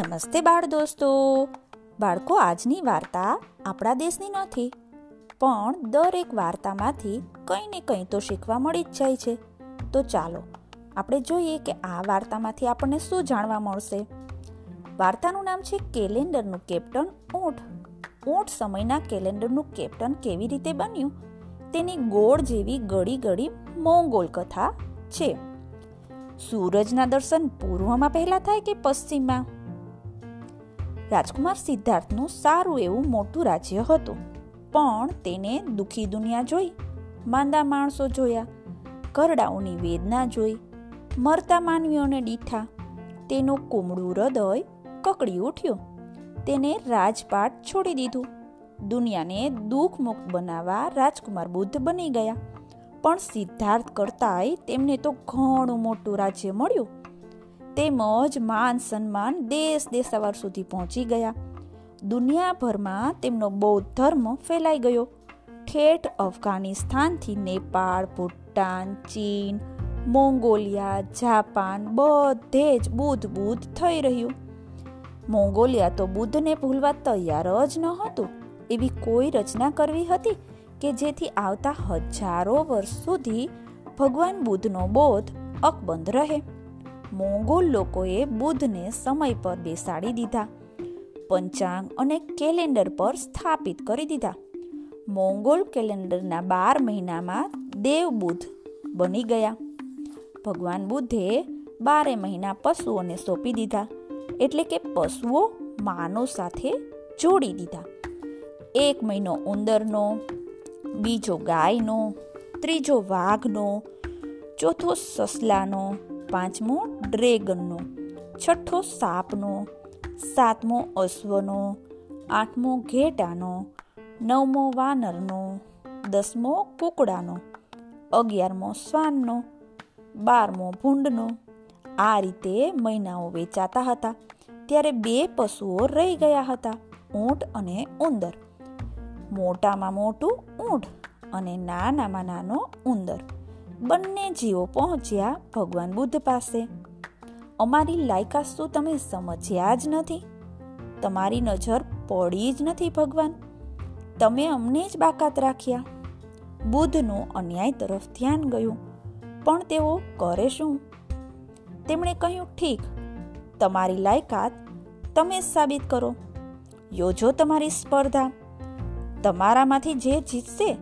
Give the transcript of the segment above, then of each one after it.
નમસ્તે બાળ દોસ્તો. બાળકો, આજની વાર્તા આપણા દેશની નથી, પણ દરેક વાર્તામાંથી કંઈ ને કંઈ તો શીખવા મળી જ જાય છે. તો ચાલો, આપણે જોઈએ કે આ વાર્તામાંથી આપણને શું જાણવા મળશે. વાર્તાનું નામ છે કેલેન્ડરનું કેપ્ટન ઊંટ. ઊંટ સમયના કેલેન્ડરનું કેપ્ટન કેવી રીતે બન્યું? તેની ગોળ જેવી ગળી ગળી મોંગોલ કથા છે. સૂરજના દર્શન પૂર્વમાં પહેલા થાય કે પશ્ચિમમાં? રાજકુમાર સિદ્ધાર્થનું સારું એવું મોટું રાજ્ય હતું. પણ તેને દુઃખી દુનિયા જોઈ, માંદા માણસો જોયા, કરડાઓની વેદના જોઈ, મરતા માનવીઓને દીઠા તેનું કુમળું હૃદય કકડી ઉઠ્યું. તેને રાજપાટ છોડી દીધું. દુનિયાને દુઃખ મુક્ત બનાવવા રાજકુમાર બુદ્ધ બની ગયા. પણ સિદ્ધાર્થ કરતાંય તેમને તો ઘણું મોટું રાજ્ય મળ્યું. તેમજ માન સન્માન દેશ દેશાવાર સુધી પહોંચી ગયા. દુનિયાભરમાં તેમનો બૌદ્ધ ધર્મ ફેલાઈ ગયો. ઠેઠ અફઘાનિસ્તાનથી નેપાળ, ભૂટાન, ચીન, મોંગોલિયા, જાપાન બધે જ બુદ્ધ બુદ્ધ થઈ રહ્યું. મોંગોલિયા તો બુદ્ધને ભૂલવા તૈયાર જ ન હતું. એવી કોઈ રચના કરવી હતી કે જેથી આવતા હજારો વર્ષ સુધી ભગવાન બુદ્ધનો બોધ અકબંધ રહે. મોંગોલ લોકોએ બુદ્ધને સમય પર બેસાડી દીધા, પંચાંગ અને કેલેન્ડર પર સ્થાપિત કરી દીધા. મોંગોલ કેલેન્ડરના બાર મહિનામાં દેવ બુદ્ધ બની ગયા. ભગવાન બુદ્ધે બારે મહિના પશુઓને સોંપી દીધા, એટલે કે પશુઓ માનવ સાથે જોડી દીધા. એક મહિનો ઉંદરનો, બીજો ગાયનો, ત્રીજો વાઘનો, ચોથો સસલાનો પાંચમો ડ્રેગનનો, છઠ્ઠો સાપનો, સાતમો અશ્વનો, આઠમો ઘેટાનો, નવમો વાનરનો, દસમો કુકડાનો, અગિયારમો શ્વાનનો, બારમો ભૂંડનો. આ રીતે મહિનાઓ વેચાતા હતા. ત્યારે બે પશુઓ રહી ગયા હતા, ઊંટ અને ઉંદર. મોટામાં મોટું ઊંટ અને નાનામાં નાનો ઉંદર. બંને જીવો પહોંચ્યા ભગવાન બુદ્ધ પાસે. અમારી લાયકાત શું તમે સમજ્યા જ નથી. તમારી નજર પડી જ નથી ભગવાન. તમે અમને જ બાકાત રાખ્યા. બુદ્ધનું અન્યાય તરફ ધ્યાન ગયું, પણ તેઓ કરે શું? તેમણે કહ્યું, ઠીક, તમારી લાયકાત તમે સાબિત કરો. યોજો તમારી સ્પર્ધા. તમારામાંથી જે જીતશે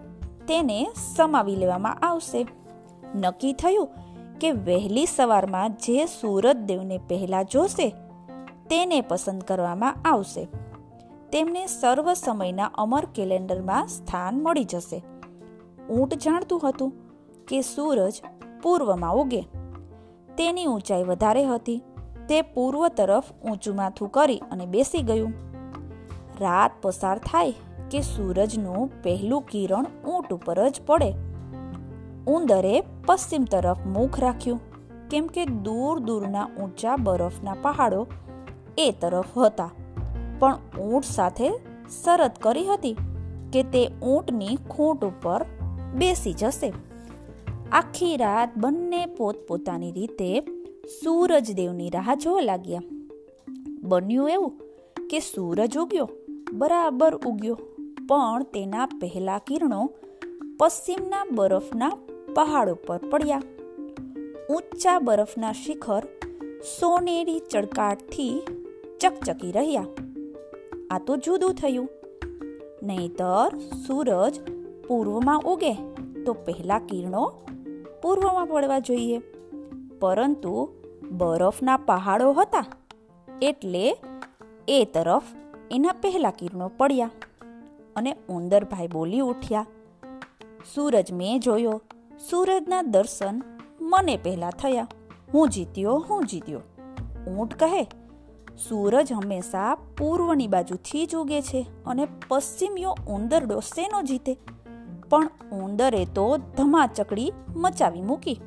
તેને સમાવી લેવામાં આવશે. નક્કી થયું કે વહેલી સવારમાં જે સૂરજદેવને પહેલા જોશે, તેને પસંદ કરવામાં આવશે. તેમને સર્વ સમયના અમર કેલેન્ડરમાં સ્થાન મળી જશે. ઊંટ જાણતું હતું કે સૂરજ પૂર્વમાં ઉગે. તેની ઊંચાઈ વધારે હતી. તે પૂર્વ તરફ ઊંચું માથું કરી અને બેસી ગયું. રાત પસાર થાય કે સૂરજનું પહેલું કિરણ ઊંટ ઉપર જ પડે. ઉંદરે પશ્ચિમ તરફ મુખ રાખ્યું, કેમ કે દૂર દૂરના ઊંચા બરફના પહાડો એ તરફ હતા. પણ ઊંટ સાથે શરત કરી હતી કે તે ઊંટની ખૂંટ ઉપર બેસી જશે. આખી રાત બંને પોતપોતાની રીતે સૂરજદેવની રાહ જોવા લાગ્યા. બન્યું એવું કે સૂરજ ઉગ્યો, બરાબર ઉગ્યો, પણ તેના પહેલા કિરણો પશ્ચિમના બરફના પહાડો પર પડ્યા. ઊંચા બરફના શિખર સોનેરી ચડકાટથી ચકચકી રહ્યા. આ તો જુદું થયું. નહીતર સૂરજ પૂર્વમાં ઉગે તો પહેલા કિરણો પૂર્વમાં પડવા જોઈએ. પરંતુ બરફના પહાડો હતા એટલે એ તરફ એના પહેલા કિરણો પડ્યા અને ઉંદરભાઈ બોલી ઉઠ્યા. સૂરજ મેં જોયો. સૂરજના દર્શન મને પહેલા થયા. હું જીત્યો હું જીત્યો. ઊંટ કહે, સૂરજ હંમેશા પૂર્વની બાજુથી જ ઉગે છે અને પશ્ચિમીઓ ઉંદરડો શેનો જીતે. પણ ઉંદરે તો ધમાચકડી મચાવી મૂકી.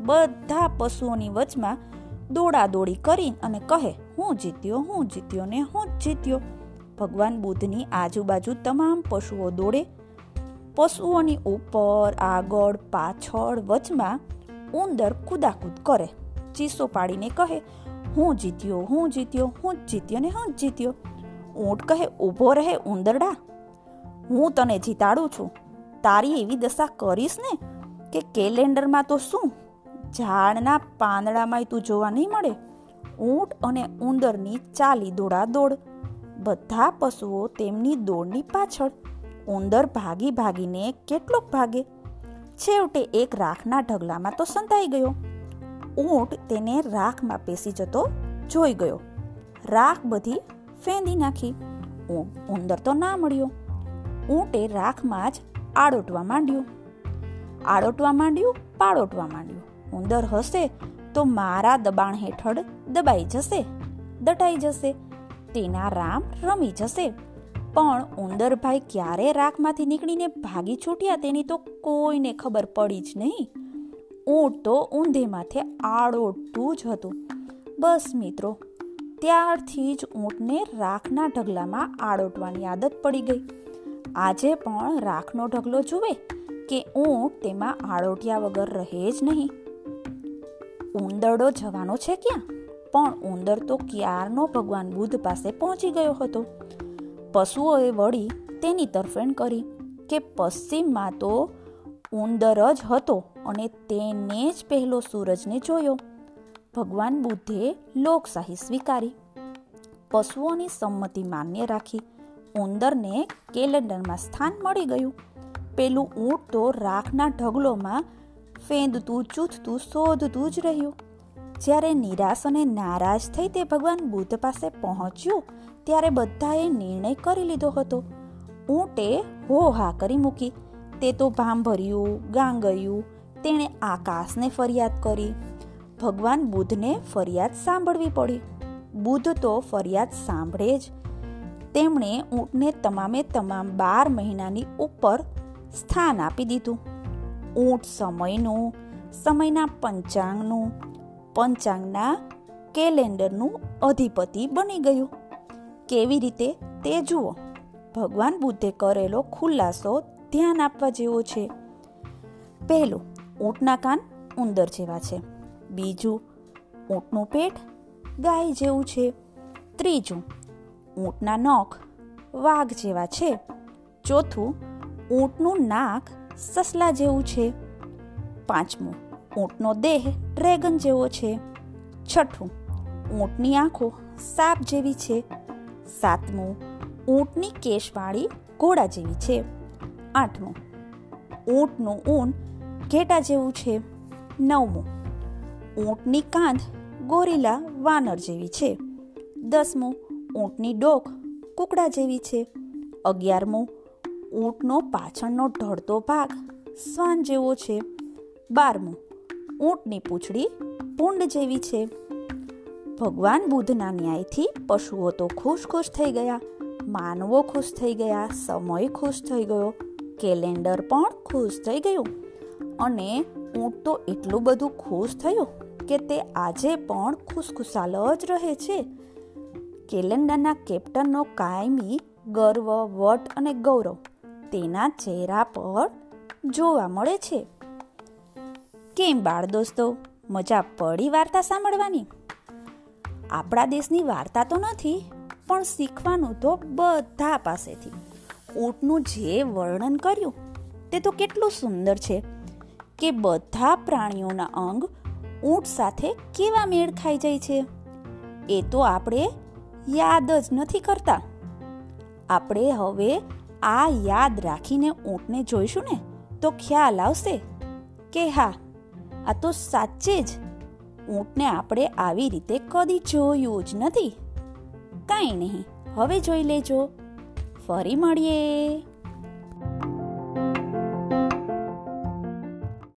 બધા પશુઓની વચમાં દોડા દોડી કરી અને કહે, હું જીત્યો હું જીત્યો ને હું જીત્યો. ભગવાન બુદ્ધની આજુબાજુ તમામ પશુઓ દોડે પશુઓની ઉપર આગળ પાછળ વચમાં ઉંદર કુદાકૂદ કરે. ચીસો પાડીને કહે, હું જીત્યો હું જીત્યો, હું જ જીત્યો ને હું જ જીત્યો. ઊંટ કહે, ઊભો રહે ઉંદરડા. હું તને જીતાડું છું. તારી એવી દશા કરીશ ને કે કેલેન્ડરમાં તો શું? ઝાડના પાંદડામાંય તું જોવા નહીં મળે. ઊંટ અને ઉંદરની ચાલી દોડા દોડ બધા પશુઓ તેમની દોડની પાછળ ઉંદર ભાગી ભાગીને કેટલોક ભાગે. છેવટે એક રાખના ઢગલામાં તો સંતાઈ ગયો. ઊંટ તેને રાખમાં પેસી જતો જોઈ ગયો. રાખ બધી ફેંદી નાખી. ઉંદર તો ના મળ્યો. ઊંટે રાખમાં જ આડોટવા માંડ્યું. આડોટવા માંડ્યું, પાડોટવા માંડ્યું. ઉંદર હશે તો મારા દબાણ હેઠળ દબાઈ જશે, દટાઈ જશે. તેના રામ રમી જશે. પણ ઉંદરભાઈ ક્યારે રાખમાંથી નીકળીને ભાગી છૂટ્યા તેની તો કોઈને ખબર પડી જ નહીં. ઊંટ તો ઊંધે માથે આડોટું જ હતું. બસ મિત્રો, ત્યારથી જ ઊંટને રાખના ઢગલામાં આડોટવાની આદત પડી ગઈ. આજે પણ રાખનો ઢગલો જુએ કે ઊંટ તેમાં આડોટ્યા વગર રહે જ નહીં. ઉંદરડો જવાનો છે ક્યાં? પણ ઉંદર તો ક્યારનો ભગવાન બુદ્ધ પાસે પહોંચી ગયો હતો. પશુઓએ વળી તેની તરફેણ કરી કે પશ્ચિમમાં તો ઉંદર જ હતો અને તેને જ પહેલો સૂરજને જોયો. ભગવાન બુદ્ધે લોકશાહી સ્વીકારી. પશુઓની સંમતિ માન્ય રાખી ઉંદરને કેલેન્ડરમાં સ્થાન મળી ગયું. પેલું ઊંટ તો રાખના ઢગલોમાં ફેંદતું, ચૂથતું, શોધતું જ રહ્યું. જ્યારે નિરાશ અને નારાજ થઈ તે ભગવાન બુદ્ધ પાસે પહોંચ્યું, ત્યારે બધાએ નિર્ણય કરી લીધો હતો. ઊંટે હો હા કરી મૂકી. તે તો ભાંભર્યું, ગાંગર્યું, તેણે આકાશને ફરિયાદ કરી. ભગવાન બુદ્ધને ફરિયાદ સાંભળવી પડી. બુદ્ધ તો ફરિયાદ સાંભળે જ. તેમણે ઊંટને તમામે તમામ બાર મહિનાની ઉપર સ્થાન આપી દીધું. ઊંટ સમયનું, સમયના પંચાંગનું પંચાંગના કેલેન્ડરનું અધિપતિ બની ગયું. કેવી રીતે? તે જુઓ. ભગવાન બુદ્ધે કરેલો ખુલાસો ધ્યાન આપવા જેવો છે. પહેલું, ઊંટના કાન ઉંદર જેવા છે. બીજું, ઊંટનું પેટ ગાય જેવું છે. ત્રીજું, ઊંટના નખ વાઘ જેવા છે. ચોથું, ઊંટનું નાક સસલા જેવું છે. પાંચમું ઊંટનો દેહ ડ્રેગન જેવો છે. છઠ્ઠું, ઊંટની આંખો સાપ જેવી છે. સાતમું, ઊંટની કેશવાળી ઘોડા જેવી છે. આઠમું, ઊંટનું ઊન ઘેટા જેવું છે. નવમું, ઊંટની કાંધ ગોરીલા વાનર જેવી છે. દસમું, ઊંટની ડોક કુકડા જેવી છે. અગિયારમું, ઊંટનો પાછળનો ઢળતો ભાગ શ્વાન જેવો છે. બારમું ઊંટની પૂંછડી પૂંડ જેવી છે. ભગવાન બુદ્ધના ન્યાયથી પશુઓ તો ખુશ ખુશ થઈ ગયા, માનવો ખુશ થઈ ગયા, સમય ખુશ થઈ ગયો, કેલેન્ડર પણ ખુશ થઈ ગયું. અને ઊંટ તો એટલું બધું ખુશ થયું કે તે આજે પણ ખુશખુશાલ જ રહે છે. કેલેન્ડરના કેપ્ટનનો કાયમી ગર્વ, વટ અને ગૌરવ તેના ચહેરા પર જોવા મળે છે. કેમ બાળ દોસ્તો? મજા પડી વાર્તા સાંભળવાની? આપણા દેશની વાર્તા તો નથી, પણ શીખવાનું તો બધા પાસેથી. ઊંટનું જે વર્ણન કર્યું, તે તો કેટલું સુંદર છે કે બધા પ્રાણીઓના અંગ ઊંટ સાથે કેવા મેળ ખાઈ જાય છે. એ તો આપણે યાદ જ નથી કરતા. આપણે હવે આ યાદ રાખીને ઊંટને જોઈશું ને, તો ખ્યાલ આવશે કે હા આ તો સાચે જ. ઊંટને આપણે આવી રીતે કદી જોયું જ નથી. કાંઈ નહીં, હવે જોઈ લેજો. ફરી મળીએ.